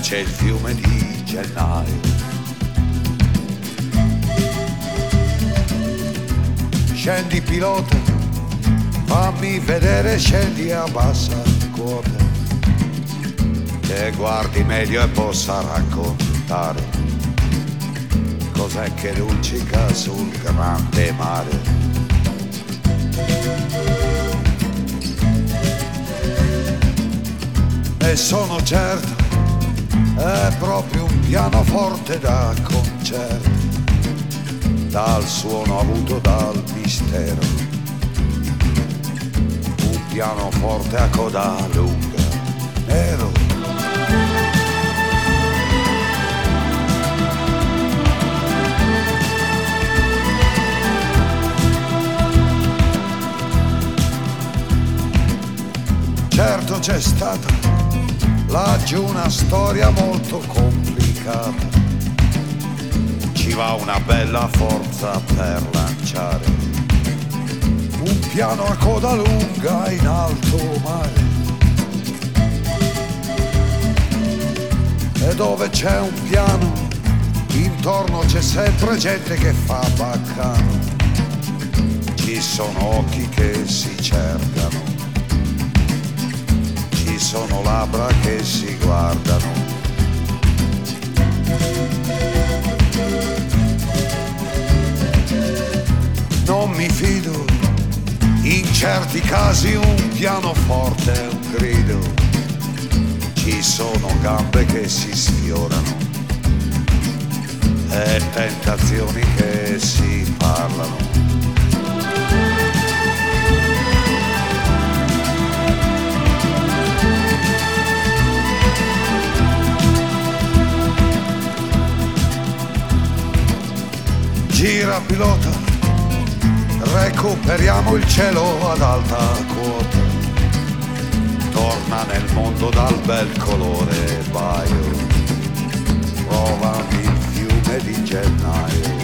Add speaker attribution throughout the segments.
Speaker 1: c'è il fiume di gennaio. Scendi pilota, fammi vedere, scendi a bassa quota, che guardi meglio e possa raccontare cos'è che luccica sul grande mare. E sono certo, è proprio un pianoforte da concerto, dal suono avuto dal mistero. Un pianoforte a coda lunga, nero Certo c'è stata laggiù una storia molto complicata. Ci va una bella forza per lanciare un piano a coda lunga in alto mare. E dove c'è un piano, intorno c'è sempre gente che fa baccano. Ci sono occhi che si cercano, sono labbra che si guardano non mi fido, in certi casi un pianoforte è un grido, ci sono gambe che si sfiorano e tentazioni che si parlano. Gira pilota recuperiamo il cielo ad alta quota. Torna nel mondo dal bel colore baio, prova il fiume di gennaio.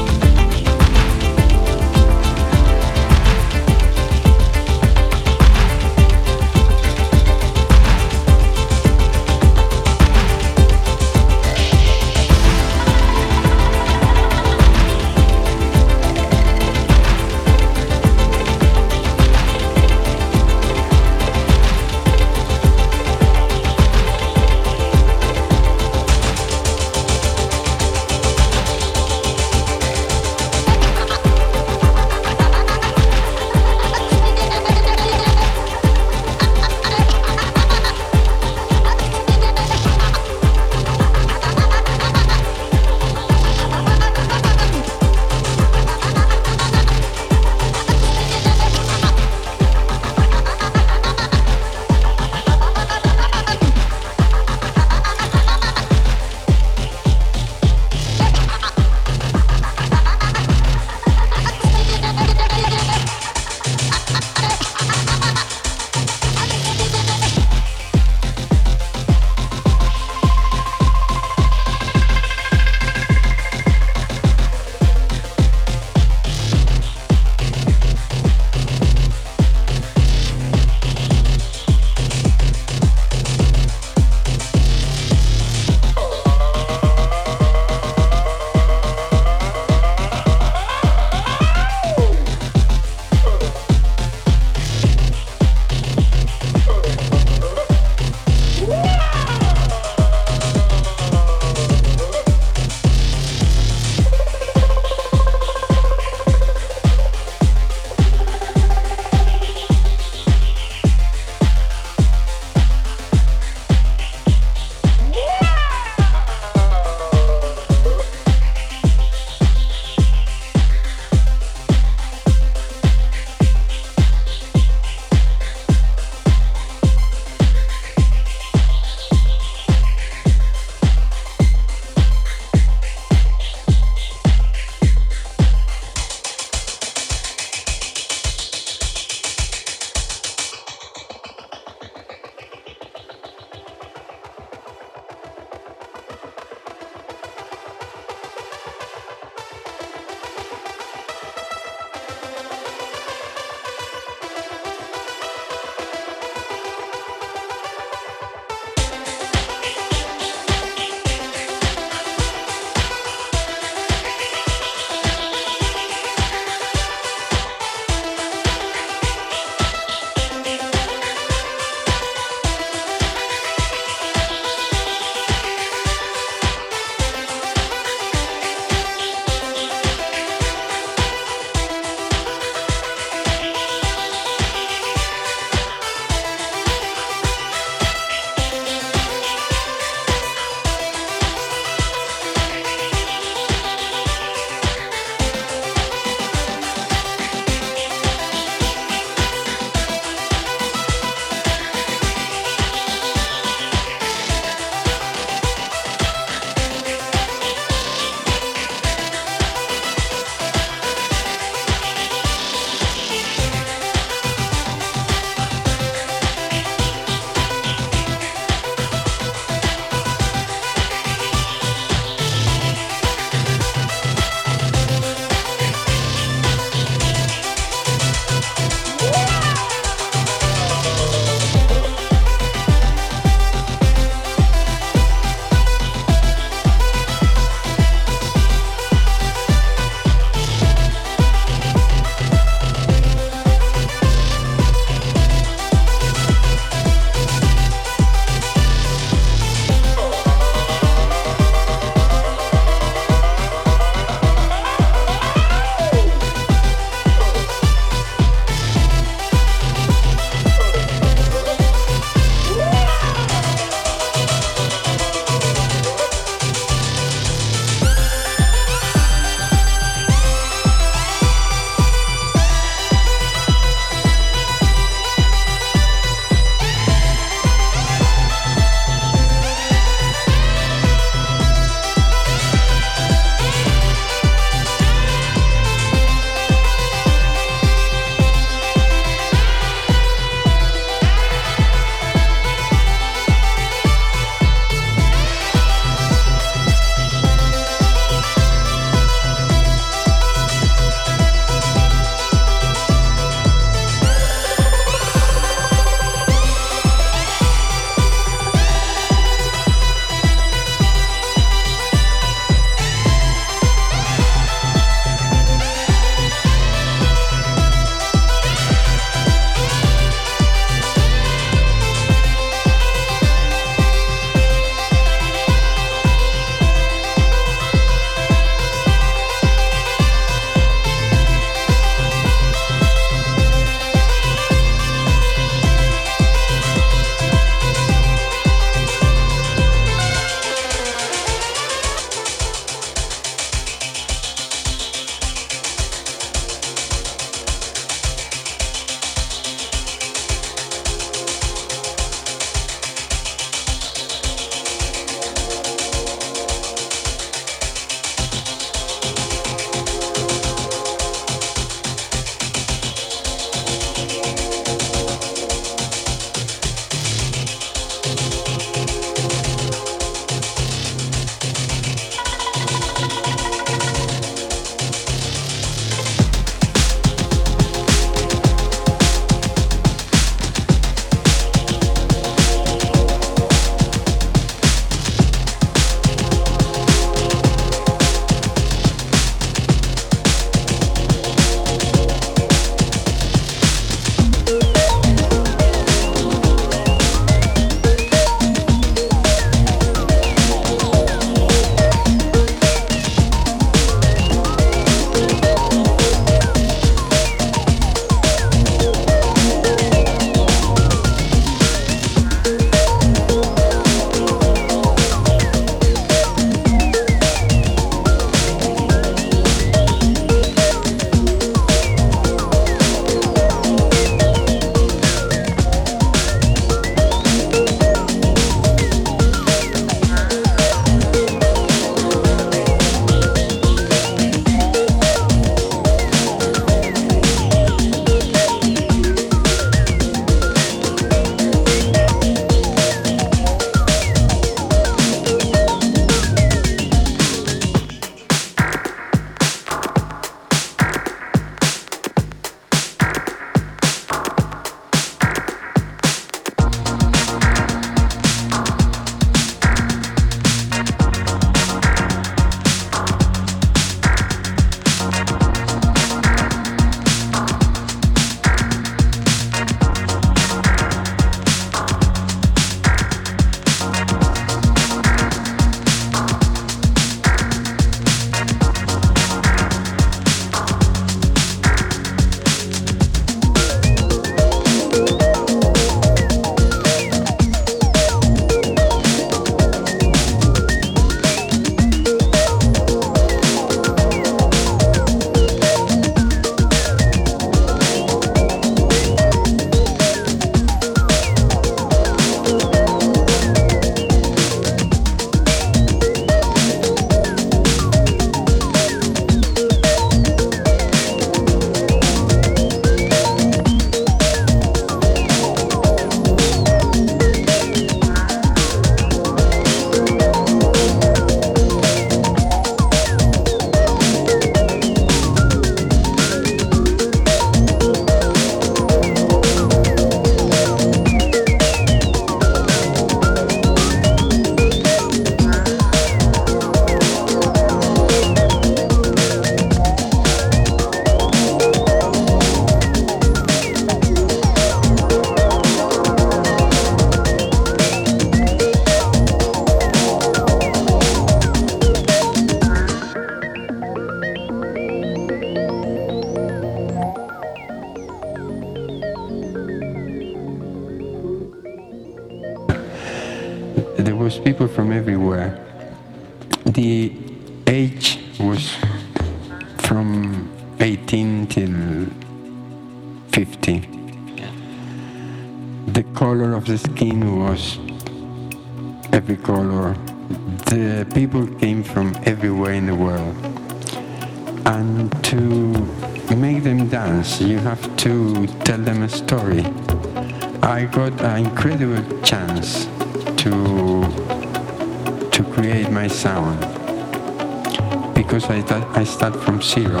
Speaker 2: Start from zero.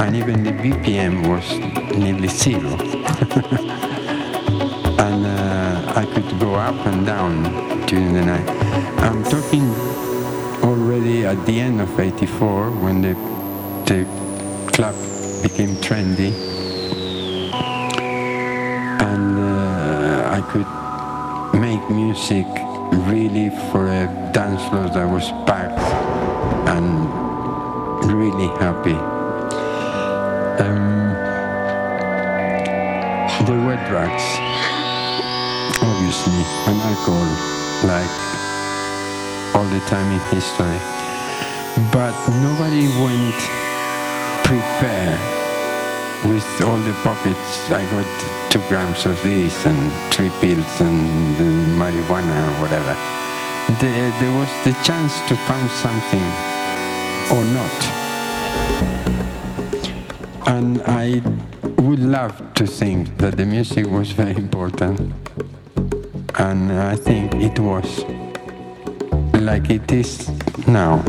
Speaker 2: And even the BPM was nearly zero. And uh, I could go up and down during the night. I'm talking already at the end of 84 when the, the club became trendy. And uh, I could make music really for a dance floor that was packed and really happy. Um, there were drugs, obviously, and alcohol, like all the time in history. But nobody went prepared with all the pockets. I got two grams of this and three pills and marijuana or whatever. There, there was the chance to find something or not. And I would love to think that the music was very important. And I think it was like it is now.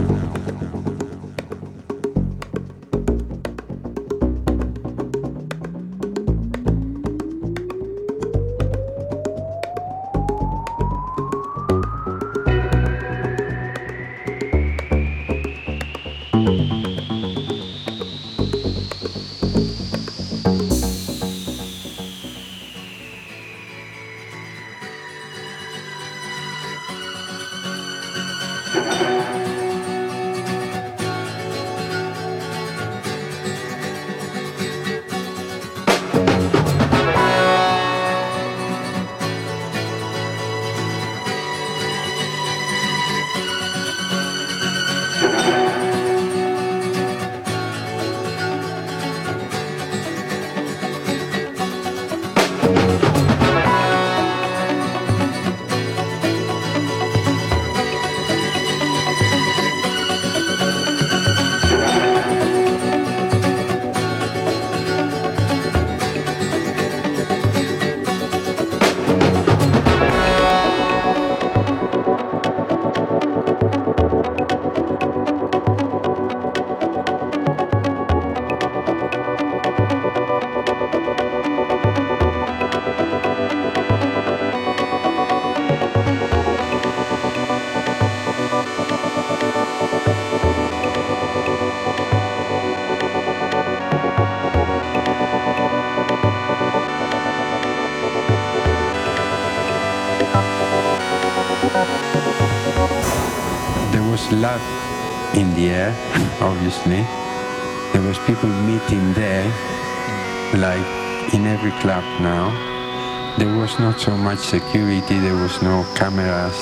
Speaker 2: Was not so much security, there was no cameras,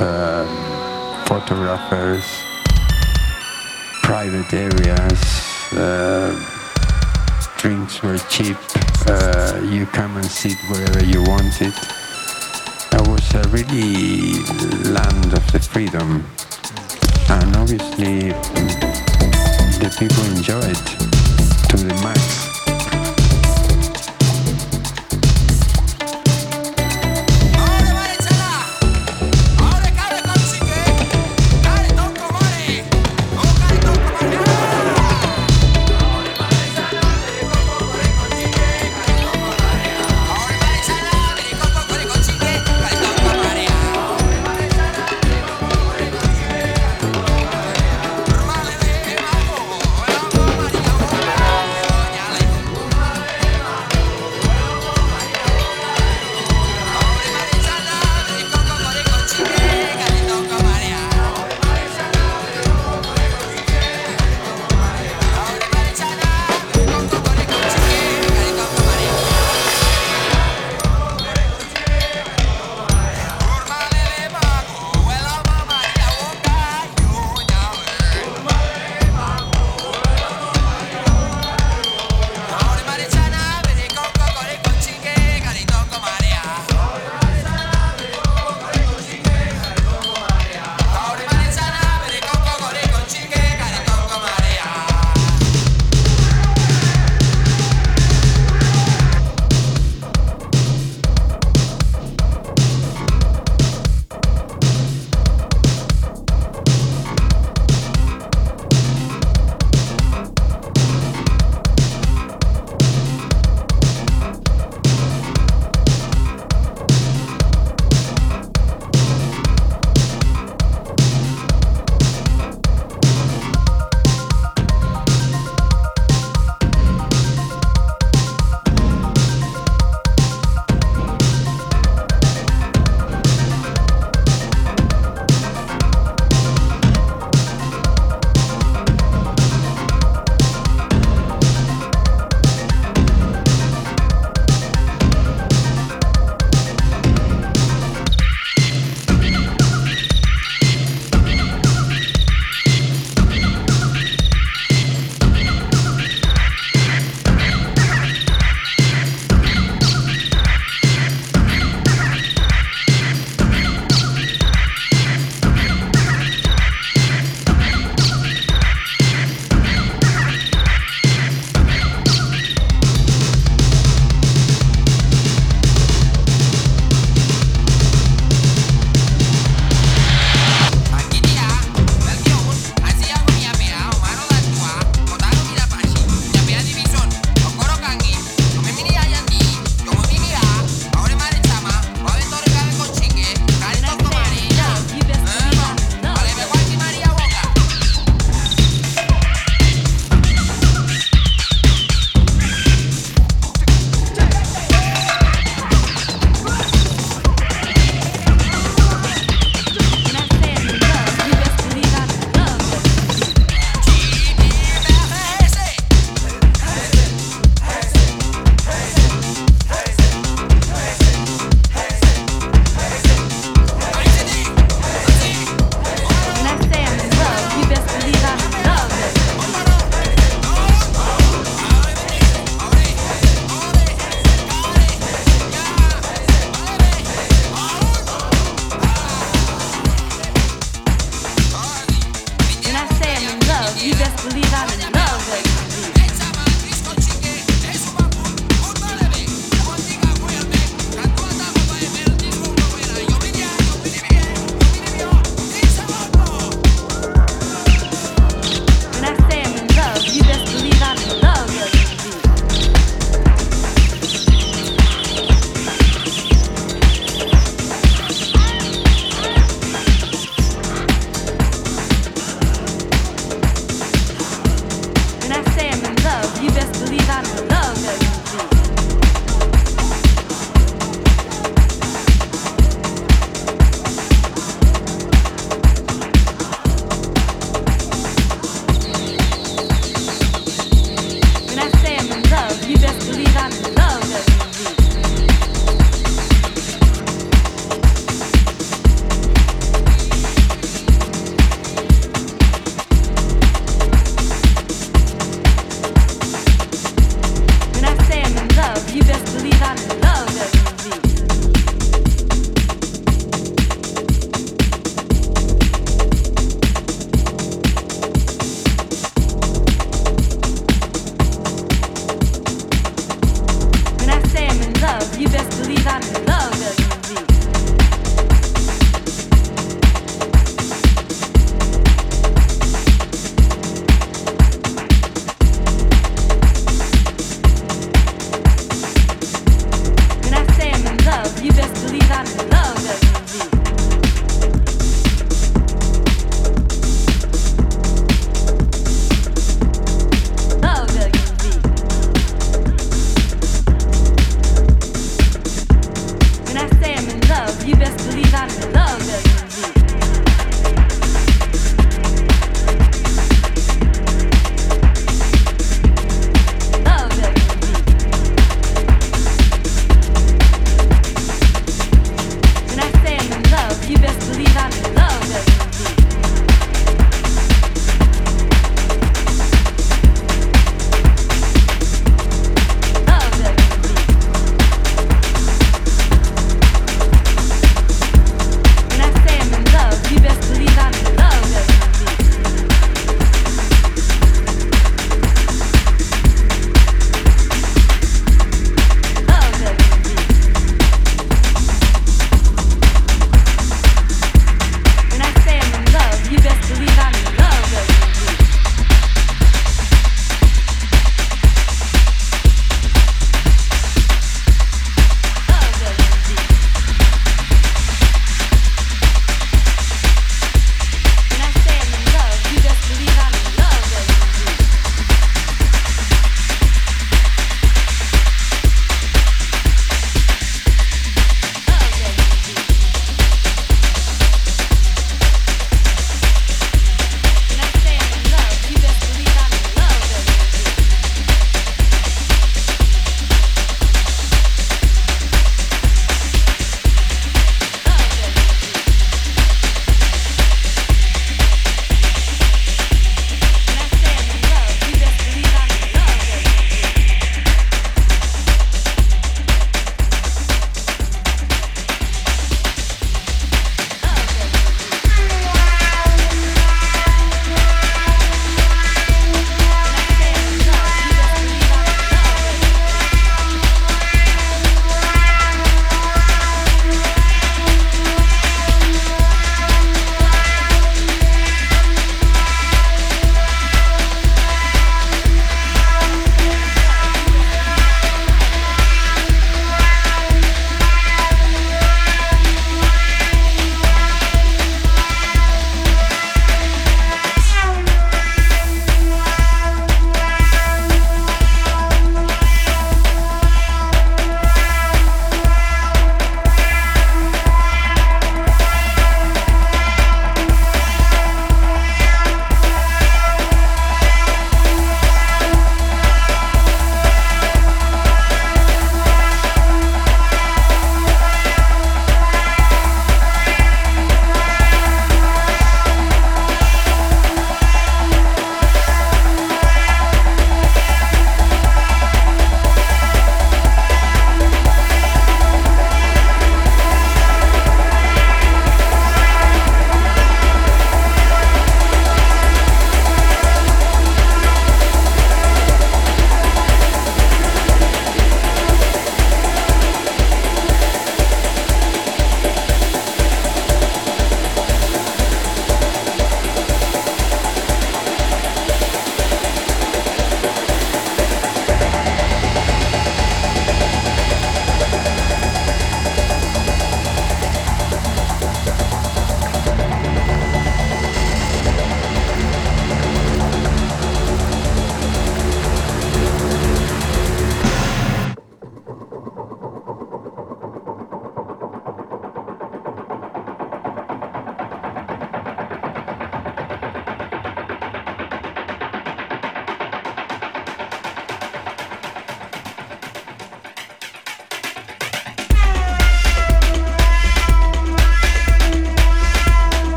Speaker 2: uh, photographers, private areas, uh, drinks were cheap, uh, you come and sit wherever you wanted. It was a really land of the freedom and obviously the people enjoy it to the max.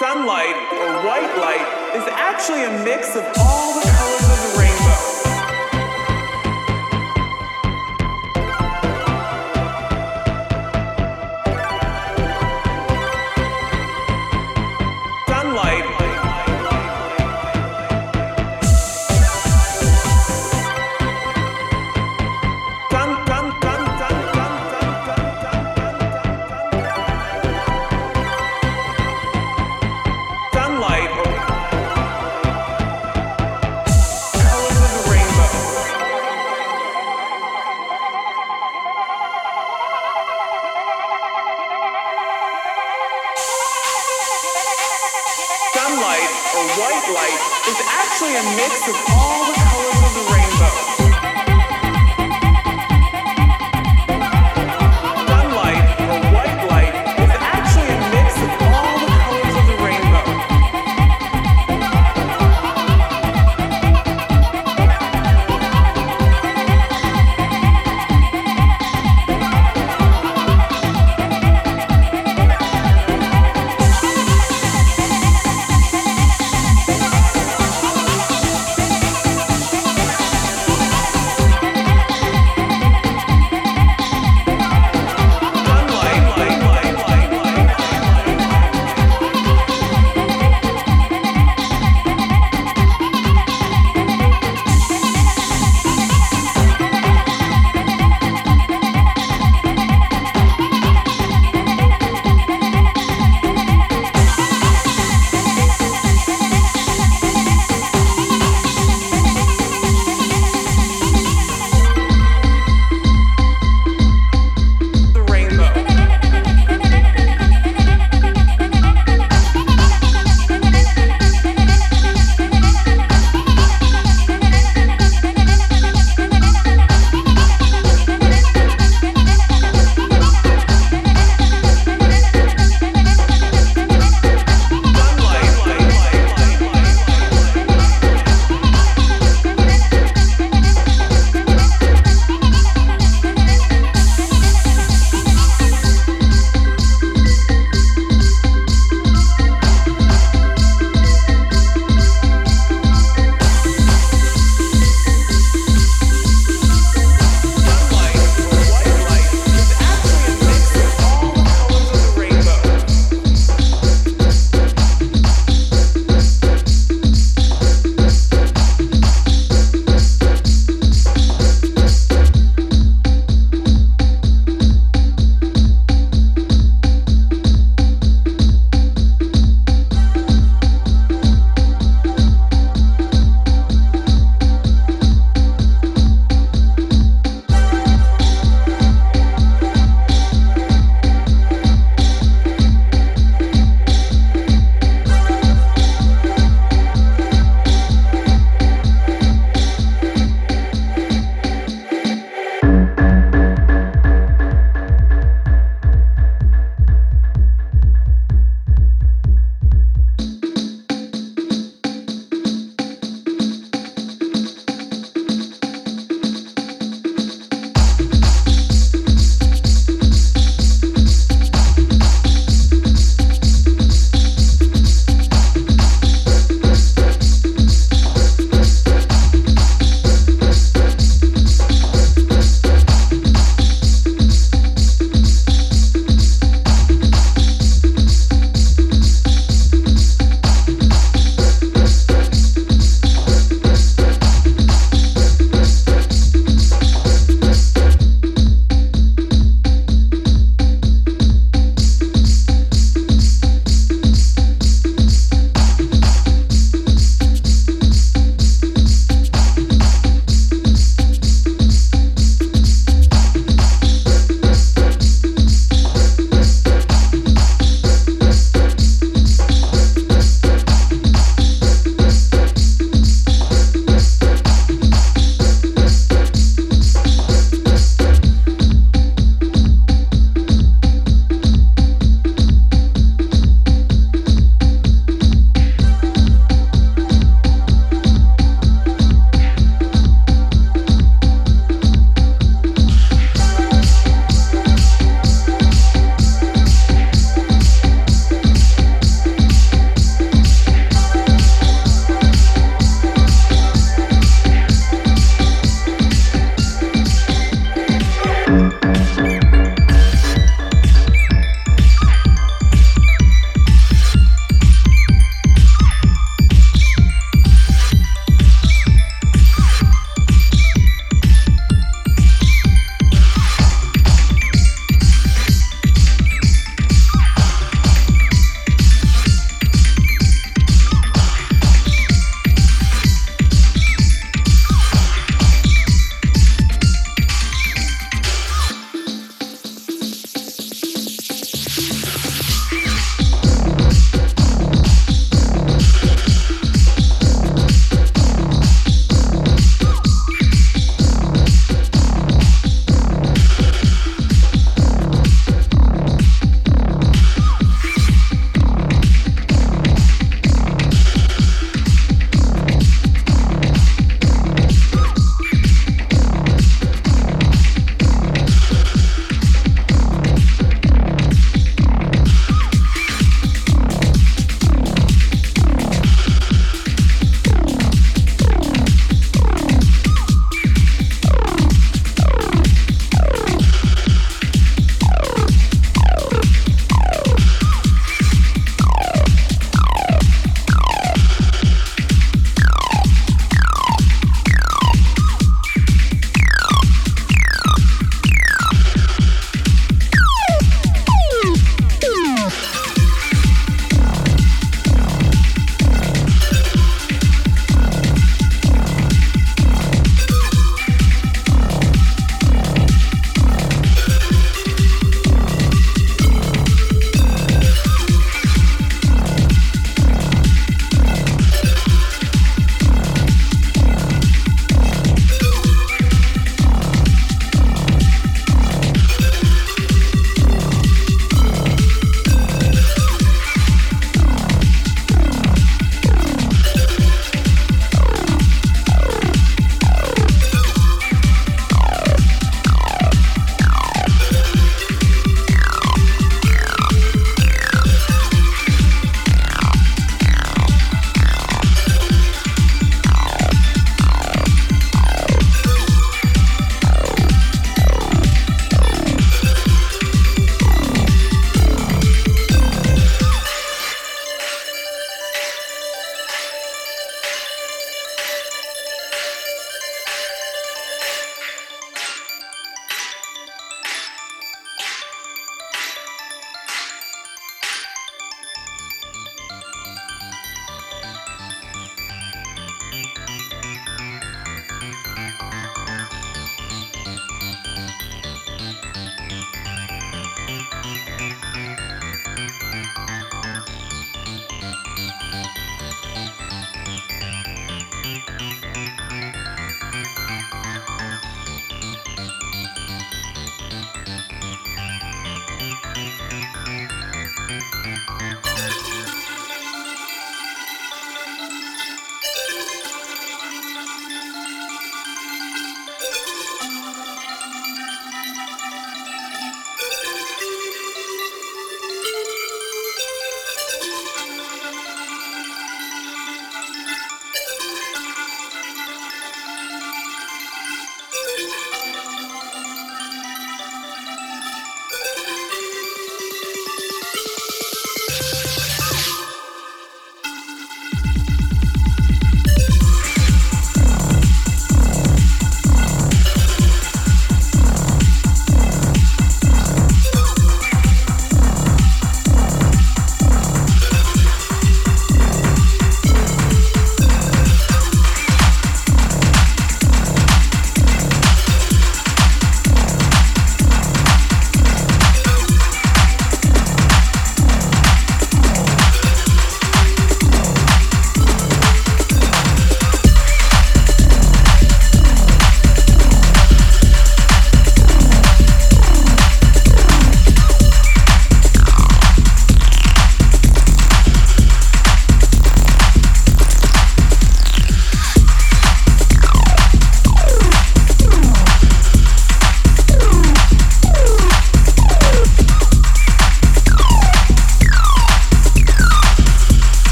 Speaker 3: Sunlight or white light is actually a mix of all the colors.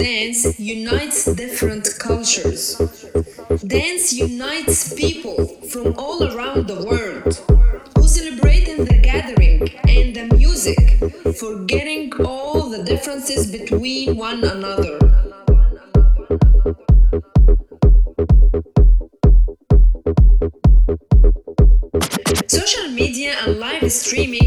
Speaker 3: Dance unites different cultures. Dance unites people from all around the world who celebrate in the gathering and the music, forgetting all the differences between one another. Social media and live streaming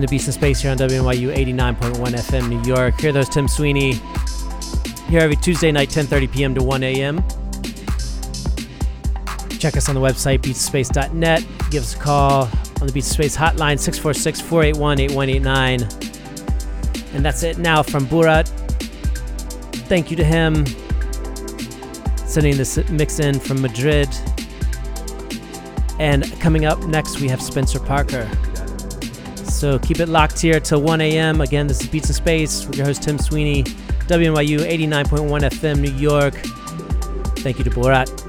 Speaker 4: listening to Beats in Space here on WNYU 89.1 FM New York. Here, there's Tim Sweeney. Here every Tuesday night, 10:30 p.m. to 1 a.m. Check us on the website beatspace.net. Give us a call on the Beats Space hotline 646-481-8189. And that's it now from Bawrut. Thank you to him sending this mix in from Madrid. And coming up next, we have Spencer Parker. So keep it locked here till 1 a.m. Again, this is Beats in Space with your host Tim Sweeney, WNYU 89.1 FM New York. Thank you to Bawrut.